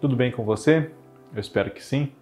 Tudo bem com você? Eu espero que sim.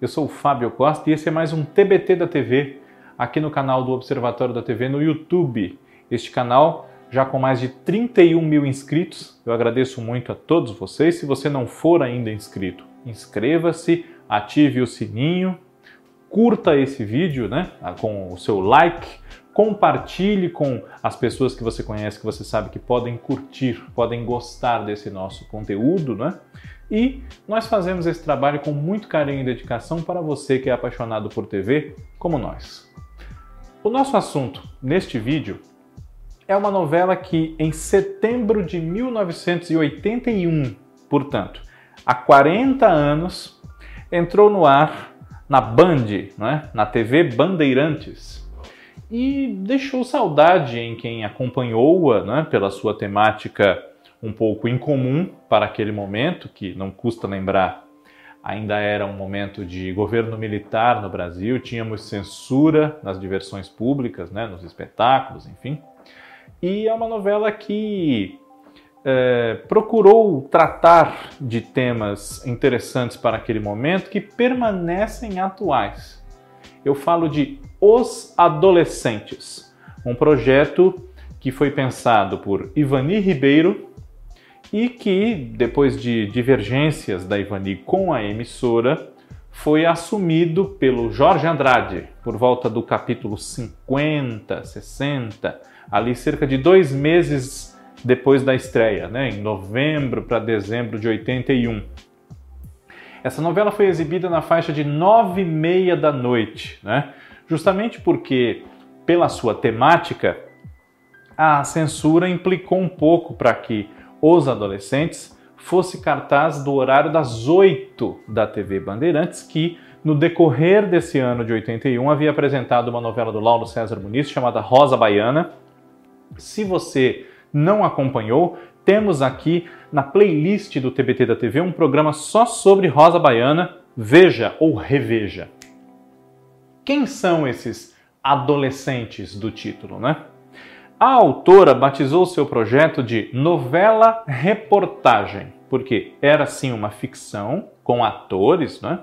Eu sou o Fábio Costa e esse é mais um TBT da TV aqui no canal do Observatório da TV no YouTube. Este canal já com mais de 31 mil inscritos. Eu agradeço muito a todos vocês. Se você não for ainda inscrito, inscreva-se, ative o sininho, curta esse vídeo né, com o seu like, compartilhe com as pessoas que você conhece, que você sabe que podem curtir, podem gostar desse nosso conteúdo, né? E nós fazemos esse trabalho com muito carinho e dedicação para você que é apaixonado por TV, como nós. O nosso assunto neste vídeo é uma novela que em setembro de 1981, portanto, há 40 anos, entrou no ar na Band, né? na TV Bandeirantes e deixou saudade em quem acompanhou-a né, pela sua temática um pouco incomum para aquele momento, que não custa lembrar, ainda era um momento de governo militar no Brasil, tínhamos censura nas diversões públicas, né, nos espetáculos, enfim. E é uma novela que é, procurou tratar de temas interessantes para aquele momento que permanecem atuais. Eu falo de os Adolescentes, um projeto que foi pensado por Ivani Ribeiro e que, depois de divergências da Ivani com a emissora, foi assumido pelo Jorge Andrade por volta do capítulo 50, 60, ali cerca de dois meses depois da estreia, né, em novembro para dezembro de 81. Essa novela foi exibida na faixa de nove e meia da noite, né? Justamente porque, pela sua temática, a censura implicou um pouco para que os adolescentes fosse cartaz do horário das 8 da TV Bandeirantes, que no decorrer desse ano de 81 havia apresentado uma novela do Laulo César Muniz chamada Rosa Baiana. Se você não acompanhou, temos aqui na playlist do TBT da TV um programa só sobre Rosa Baiana. Veja ou reveja. Quem são esses adolescentes do título, né? A autora batizou seu projeto de novela reportagem, porque era sim uma ficção com atores, né?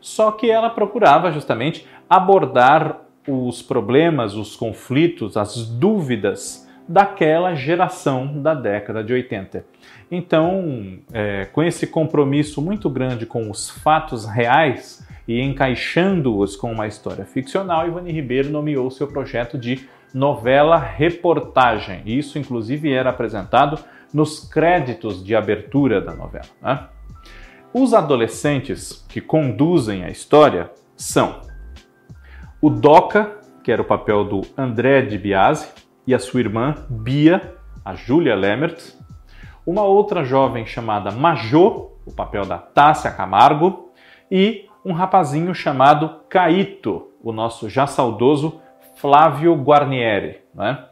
Só que ela procurava justamente abordar os problemas, os conflitos, as dúvidas daquela geração da década de 80. Então, é, com esse compromisso muito grande com os fatos reais, e encaixando-os com uma história ficcional, Ivani Ribeiro nomeou seu projeto de novela reportagem. Isso, inclusive, era apresentado nos créditos de abertura da novela. Né? Os adolescentes que conduzem a história são o Doca, que era o papel do André de Biase, e a sua irmã Bia, a Júlia Lemert, uma outra jovem chamada Majô, o papel da Tássia Camargo, e um rapazinho chamado Caíto, o nosso já saudoso Flávio Guarnieri. Né?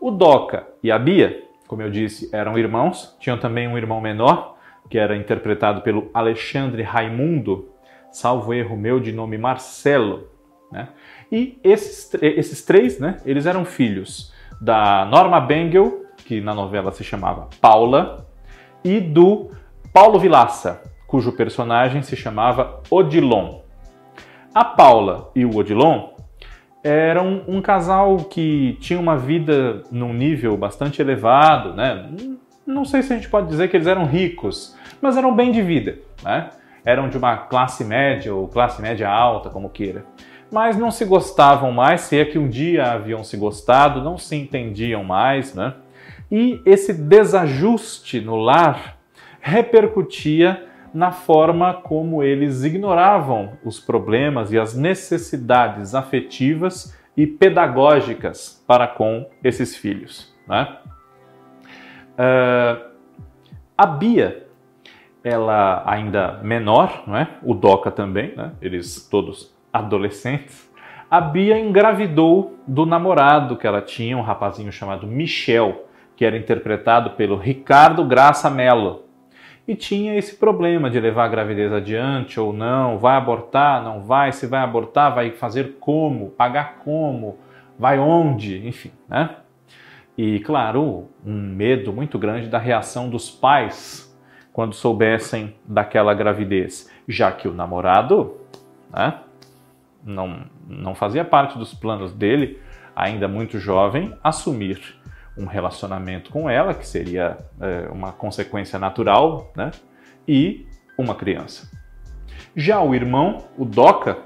O Doca e a Bia, como eu disse, eram irmãos, tinham também um irmão menor, que era interpretado pelo Alexandre Raimundo, salvo erro meu, de nome Marcelo. Né? E esses, esses três, né, eles eram filhos da Norma Bengel, que na novela se chamava Paula, e do Paulo Vilaça, cujo personagem se chamava Odilon. A Paula e o Odilon eram um casal que tinha uma vida num nível bastante elevado, né? Não sei se a gente pode dizer que eles eram ricos, mas eram bem de vida, né? Eram de uma classe média ou classe média alta, como queira. Mas não se gostavam mais, se é que um dia haviam se gostado, não se entendiam mais, né? E esse desajuste no lar repercutia na forma como eles ignoravam os problemas e as necessidades afetivas e pedagógicas para com esses filhos. Né? Uh, a Bia, ela ainda menor, não é? o Doca também, né? eles todos adolescentes, a Bia engravidou do namorado que ela tinha, um rapazinho chamado Michel, que era interpretado pelo Ricardo Graça Mello e tinha esse problema de levar a gravidez adiante ou não, vai abortar, não vai, se vai abortar, vai fazer como, pagar como, vai onde, enfim, né? E claro, um medo muito grande da reação dos pais quando soubessem daquela gravidez, já que o namorado né, não, não fazia parte dos planos dele, ainda muito jovem, assumir um relacionamento com ela, que seria é, uma consequência natural, né, e uma criança. Já o irmão, o Doca,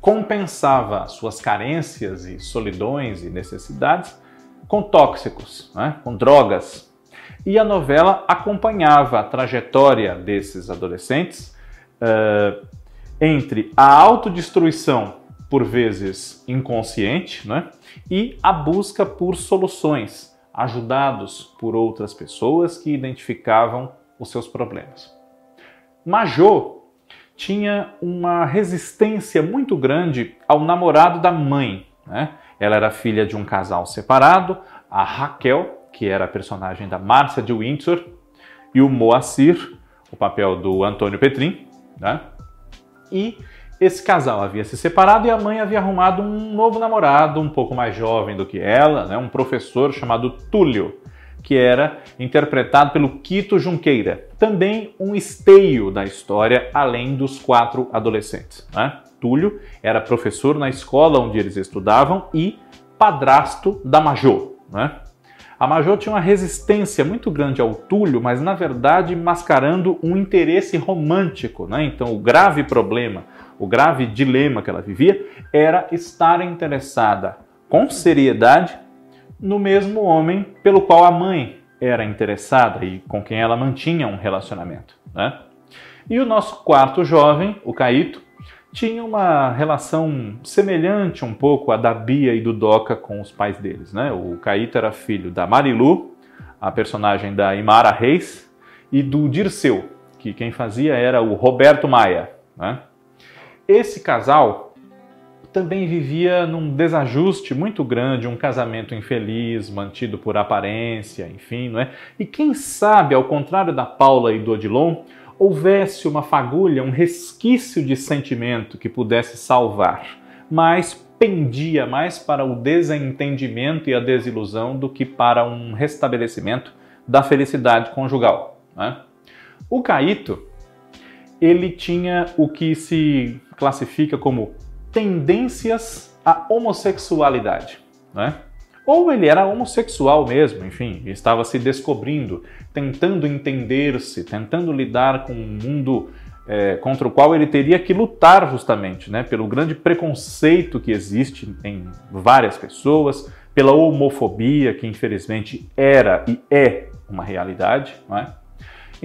compensava suas carências e solidões e necessidades com tóxicos, né, com drogas, e a novela acompanhava a trajetória desses adolescentes uh, entre a autodestruição, por vezes inconsciente, né, e a busca por soluções, ajudados por outras pessoas que identificavam os seus problemas. Majô tinha uma resistência muito grande ao namorado da mãe. Né? Ela era filha de um casal separado, a Raquel, que era a personagem da Márcia de Windsor, e o Moacir, o papel do Antônio Petrin, né? E esse casal havia se separado e a mãe havia arrumado um novo namorado, um pouco mais jovem do que ela, né? um professor chamado Túlio, que era interpretado pelo Quito Junqueira, também um esteio da história, além dos quatro adolescentes. Né? Túlio era professor na escola onde eles estudavam e padrasto da Majô. Né? A Major tinha uma resistência muito grande ao Túlio, mas na verdade mascarando um interesse romântico. Né? Então, o grave problema, o grave dilema que ela vivia era estar interessada com seriedade no mesmo homem pelo qual a mãe era interessada e com quem ela mantinha um relacionamento. Né? E o nosso quarto jovem, o Caíto, tinha uma relação semelhante um pouco à da Bia e do Doca com os pais deles. Né? O Caíto era filho da Marilu, a personagem da Imara Reis, e do Dirceu, que quem fazia era o Roberto Maia. Né? Esse casal também vivia num desajuste muito grande, um casamento infeliz, mantido por aparência, enfim, não é? E quem sabe, ao contrário da Paula e do Odilon, houvesse uma fagulha, um resquício de sentimento que pudesse salvar, mas pendia mais para o desentendimento e a desilusão do que para um restabelecimento da felicidade conjugal. Né? O Caíto, ele tinha o que se classifica como tendências à homossexualidade. Né? Ou ele era homossexual mesmo, enfim, estava se descobrindo, tentando entender-se, tentando lidar com um mundo é, contra o qual ele teria que lutar justamente, né, pelo grande preconceito que existe em várias pessoas, pela homofobia que infelizmente era e é uma realidade, não é?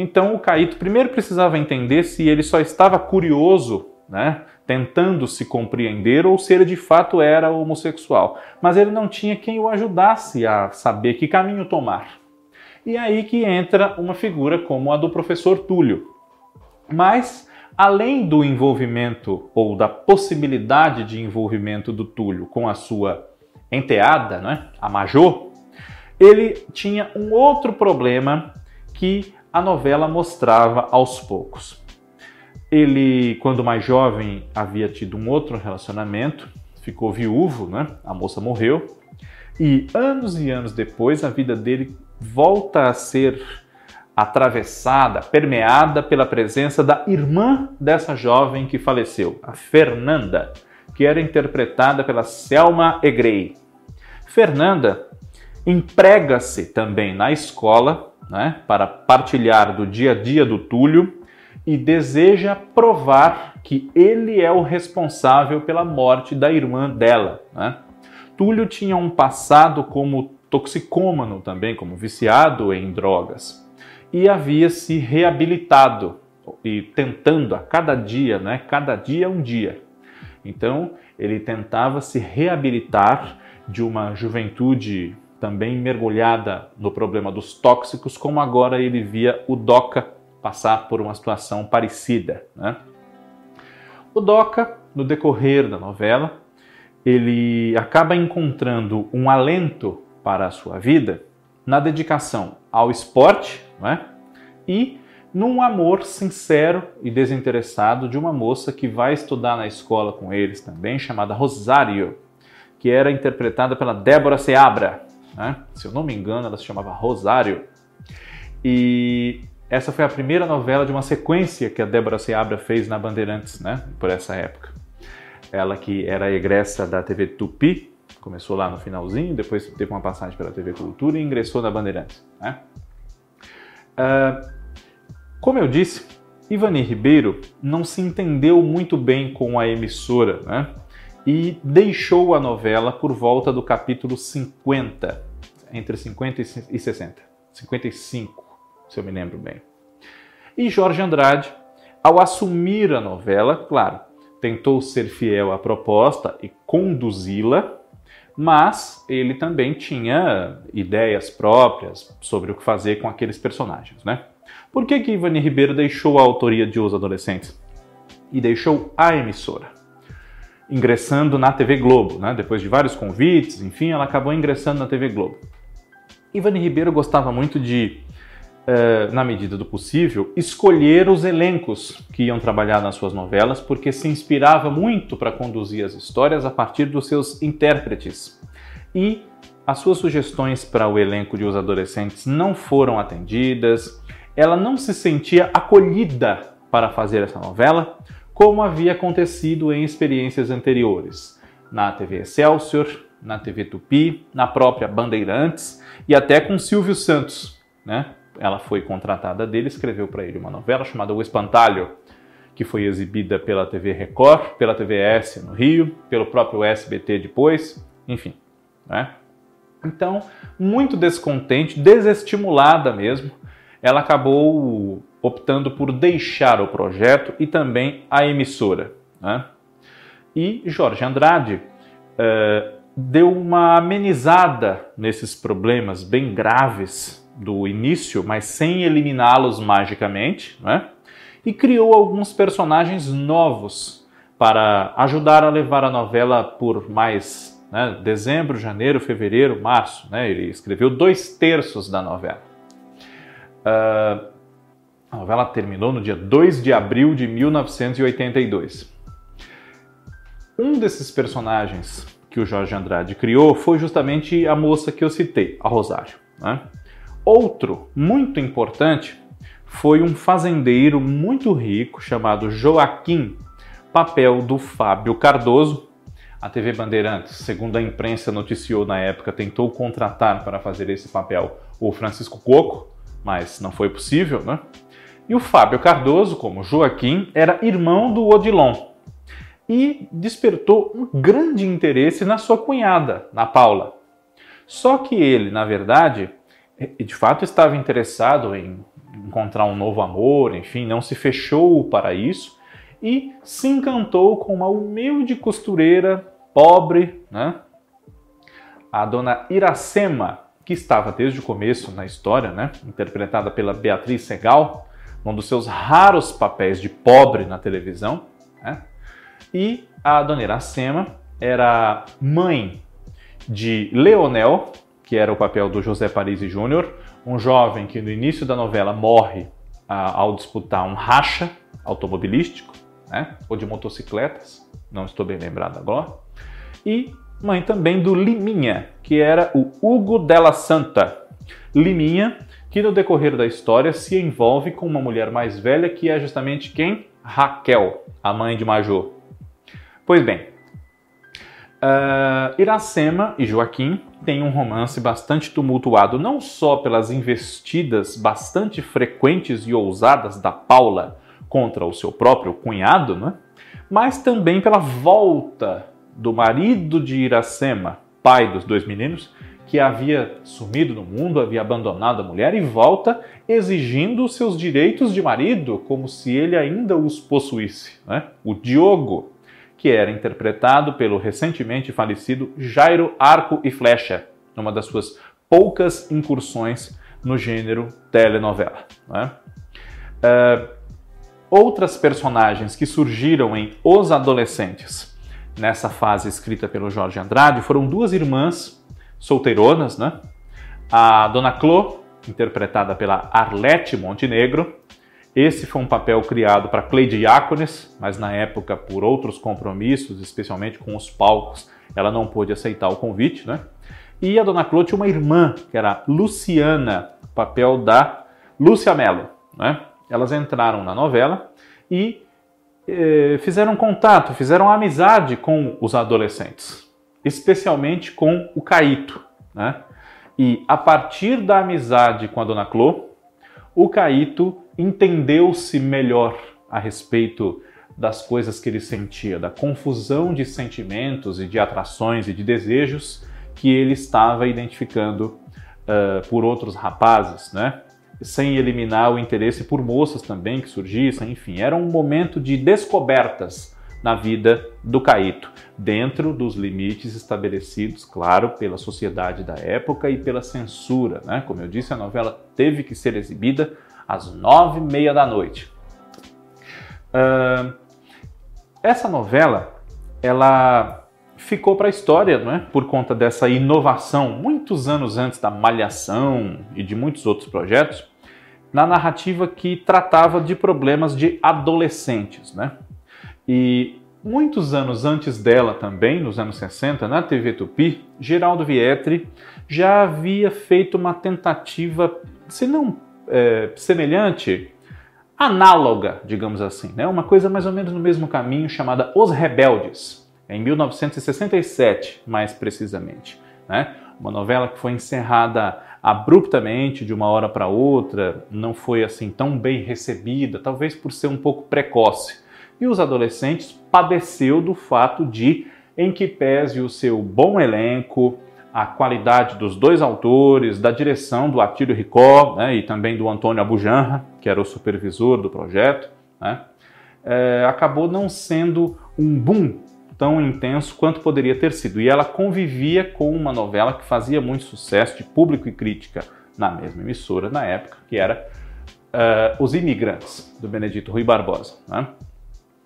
Então o Caíto primeiro precisava entender se ele só estava curioso, né, tentando se compreender ou se ele de fato era homossexual. Mas ele não tinha quem o ajudasse a saber que caminho tomar. E aí que entra uma figura como a do professor Túlio. Mas, além do envolvimento ou da possibilidade de envolvimento do Túlio com a sua enteada, né, a Major, ele tinha um outro problema que a novela mostrava aos poucos. Ele, quando mais jovem, havia tido um outro relacionamento, ficou viúvo, né? A moça morreu. E anos e anos depois, a vida dele volta a ser atravessada, permeada pela presença da irmã dessa jovem que faleceu, a Fernanda, que era interpretada pela Selma Egrey. Fernanda emprega-se também na escola né, para partilhar do dia a dia do Túlio e deseja provar que ele é o responsável pela morte da irmã dela. Né? Túlio tinha um passado como toxicômano também, como viciado em drogas, e havia se reabilitado e tentando a cada dia, né? Cada dia um dia. Então ele tentava se reabilitar de uma juventude também mergulhada no problema dos tóxicos, como agora ele via o Doca passar por uma situação parecida. Né? O Doca, no decorrer da novela, ele acaba encontrando um alento para a sua vida na dedicação ao esporte né? e num amor sincero e desinteressado de uma moça que vai estudar na escola com eles também, chamada Rosário, que era interpretada pela Débora Seabra. Né? Se eu não me engano, ela se chamava Rosário. E essa foi a primeira novela de uma sequência que a Débora Seabra fez na Bandeirantes, né? Por essa época. Ela que era egressa da TV Tupi, começou lá no finalzinho, depois teve uma passagem pela TV Cultura e ingressou na Bandeirantes. Né? Uh, como eu disse, Ivani Ribeiro não se entendeu muito bem com a emissora né? E deixou a novela por volta do capítulo 50, entre 50 e 60, 55 se eu me lembro bem. E Jorge Andrade, ao assumir a novela, claro, tentou ser fiel à proposta e conduzi-la, mas ele também tinha ideias próprias sobre o que fazer com aqueles personagens, né? Por que que Ivani Ribeiro deixou a autoria de Os Adolescentes? E deixou a emissora? Ingressando na TV Globo, né? Depois de vários convites, enfim, ela acabou ingressando na TV Globo. Ivani Ribeiro gostava muito de eh, na medida do possível, escolher os elencos que iam trabalhar nas suas novelas, porque se inspirava muito para conduzir as histórias a partir dos seus intérpretes. E as suas sugestões para o elenco de Os Adolescentes não foram atendidas, ela não se sentia acolhida para fazer essa novela, como havia acontecido em experiências anteriores, na TV Excelsior, na TV Tupi, na própria Bandeirantes e até com Silvio Santos, né? ela foi contratada dele, escreveu para ele uma novela chamada O Espantalho, que foi exibida pela TV Record, pela TVS no Rio, pelo próprio SBT depois, enfim. Né? Então, muito descontente, desestimulada mesmo, ela acabou optando por deixar o projeto e também a emissora. Né? E Jorge Andrade uh, deu uma amenizada nesses problemas bem graves do início, mas sem eliminá-los magicamente, né? e criou alguns personagens novos para ajudar a levar a novela por mais né, dezembro, janeiro, fevereiro, março. Né? Ele escreveu dois terços da novela. Uh, a novela terminou no dia 2 de abril de 1982. Um desses personagens que o Jorge Andrade criou foi justamente a moça que eu citei, a Rosário. Né? Outro muito importante foi um fazendeiro muito rico chamado Joaquim, papel do Fábio Cardoso. A TV Bandeirantes, segundo a imprensa noticiou na época, tentou contratar para fazer esse papel o Francisco Coco, mas não foi possível, né? E o Fábio Cardoso, como Joaquim, era irmão do Odilon e despertou um grande interesse na sua cunhada, na Paula. Só que ele, na verdade, de fato estava interessado em encontrar um novo amor, enfim, não se fechou para isso e se encantou com uma humilde costureira pobre, né? A dona Iracema, que estava desde o começo na história, né? Interpretada pela Beatriz Segal, um dos seus raros papéis de pobre na televisão, né? E a dona Iracema era mãe de Leonel, que era o papel do José Parisi Júnior, um jovem que no início da novela morre ah, ao disputar um racha automobilístico, né, ou de motocicletas, não estou bem lembrado agora, e mãe também do Liminha, que era o Hugo Della Santa. Liminha, que no decorrer da história se envolve com uma mulher mais velha, que é justamente quem? Raquel, a mãe de Major. Pois bem, Uh, Iracema e Joaquim têm um romance bastante tumultuado, não só pelas investidas bastante frequentes e ousadas da Paula contra o seu próprio cunhado, né? mas também pela volta do marido de Iracema, pai dos dois meninos, que havia sumido no mundo, havia abandonado a mulher e volta exigindo seus direitos de marido, como se ele ainda os possuísse. Né? O Diogo que era interpretado pelo recentemente falecido Jairo Arco e Flecha, numa das suas poucas incursões no gênero telenovela. Né? Uh, outras personagens que surgiram em Os Adolescentes, nessa fase escrita pelo Jorge Andrade, foram duas irmãs solteironas, né? a Dona Clô, interpretada pela Arlete Montenegro, esse foi um papel criado para Cleide Diácones, mas na época, por outros compromissos, especialmente com os palcos, ela não pôde aceitar o convite, né? E a Dona Clô tinha uma irmã, que era Luciana, papel da Lúcia Mello. né? Elas entraram na novela e eh, fizeram contato, fizeram amizade com os adolescentes, especialmente com o Caíto, né? E a partir da amizade com a Dona Clô, o Caíto entendeu-se melhor a respeito das coisas que ele sentia, da confusão de sentimentos e de atrações e de desejos que ele estava identificando uh, por outros rapazes, né? Sem eliminar o interesse por moças também que surgissem, enfim, era um momento de descobertas na vida do Caíto, dentro dos limites estabelecidos, claro, pela sociedade da época e pela censura, né? Como eu disse, a novela teve que ser exibida às nove e meia da noite. Uh, essa novela, ela ficou para a história, não é? Por conta dessa inovação, muitos anos antes da Malhação e de muitos outros projetos, na narrativa que tratava de problemas de adolescentes, né? E muitos anos antes dela também, nos anos 60, na TV Tupi, Geraldo Vietri já havia feito uma tentativa, se não é, semelhante, análoga, digamos assim, né? uma coisa mais ou menos no mesmo caminho, chamada Os Rebeldes, em 1967, mais precisamente. Né? Uma novela que foi encerrada abruptamente, de uma hora para outra, não foi assim tão bem recebida, talvez por ser um pouco precoce. E os adolescentes padeceu do fato de, em que pese o seu bom elenco, a qualidade dos dois autores, da direção do Atílio Ricó né, e também do Antônio Abujanra, que era o supervisor do projeto, né, é, acabou não sendo um boom tão intenso quanto poderia ter sido. E ela convivia com uma novela que fazia muito sucesso de público e crítica na mesma emissora na época, que era uh, Os Imigrantes, do Benedito Rui Barbosa. Né?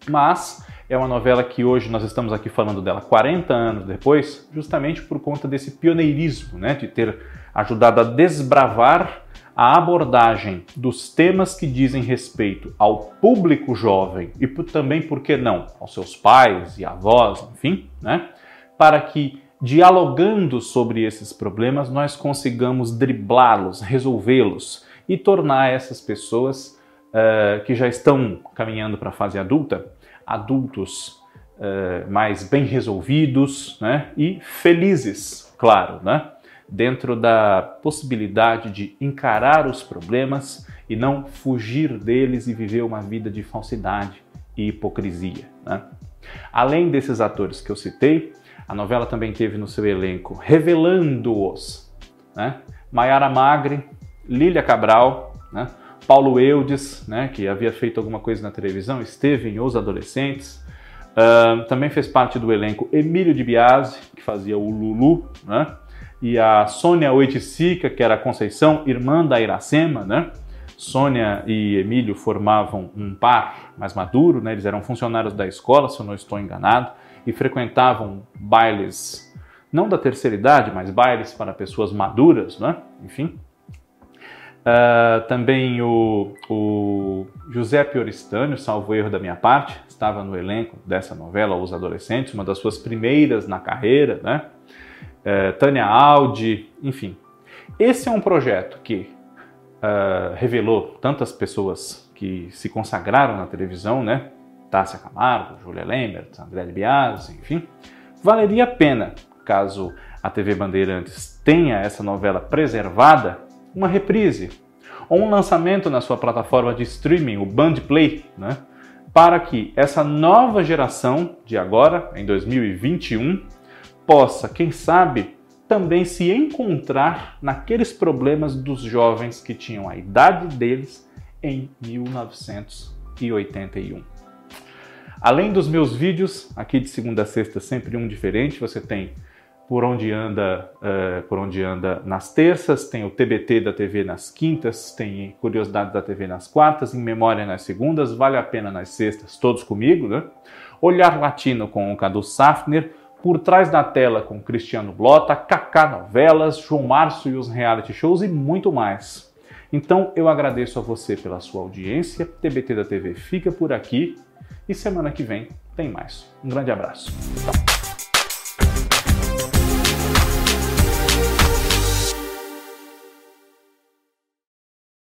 Mas é uma novela que hoje nós estamos aqui falando dela 40 anos depois, justamente por conta desse pioneirismo, né, de ter ajudado a desbravar a abordagem dos temas que dizem respeito ao público jovem e também, por que não, aos seus pais e avós, enfim, né? para que, dialogando sobre esses problemas, nós consigamos driblá-los, resolvê-los e tornar essas pessoas uh, que já estão caminhando para a fase adulta, adultos uh, mais bem resolvidos né? e felizes, claro, né? dentro da possibilidade de encarar os problemas e não fugir deles e viver uma vida de falsidade e hipocrisia. Né? Além desses atores que eu citei, a novela também teve no seu elenco revelando-os né? Maiara Magre, Lília Cabral, né? Paulo Eudes, né? que havia feito alguma coisa na televisão, esteve em Os Adolescentes. Uh, também fez parte do elenco Emílio de Biasi, que fazia o Lulu, né? e a Sônia Oiticica, que era a Conceição, irmã da Iracema, né? Sônia e Emílio formavam um par mais maduro, né? Eles eram funcionários da escola, se eu não estou enganado, e frequentavam bailes, não da terceira idade, mas bailes para pessoas maduras, né? Enfim. Uh, também o, o José salvo erro da minha parte, estava no elenco dessa novela, Os Adolescentes, uma das suas primeiras na carreira, né? é, Tânia Aldi, enfim. Esse é um projeto que uh, revelou tantas pessoas que se consagraram na televisão, né? Tássia Camargo, Júlia Lembert, André Biasi, enfim. Valeria a pena, caso a TV Bandeirantes tenha essa novela preservada, uma reprise ou um lançamento na sua plataforma de streaming, o Bandplay, né? para que essa nova geração de agora, em 2021, possa, quem sabe, também se encontrar naqueles problemas dos jovens que tinham a idade deles em 1981. Além dos meus vídeos, aqui de segunda a sexta, sempre um diferente, você tem por onde anda, uh, por onde anda nas terças, tem o TBT da TV nas quintas, tem curiosidades da TV nas quartas, em memória nas segundas, vale a pena nas sextas, todos comigo, né? Olhar Latino com o Cadu Safner, por Trás da Tela com Cristiano Blota, Kaká Novelas, João Márcio e os reality shows e muito mais. Então eu agradeço a você pela sua audiência, TBT da TV fica por aqui e semana que vem tem mais. Um grande abraço. Tchau.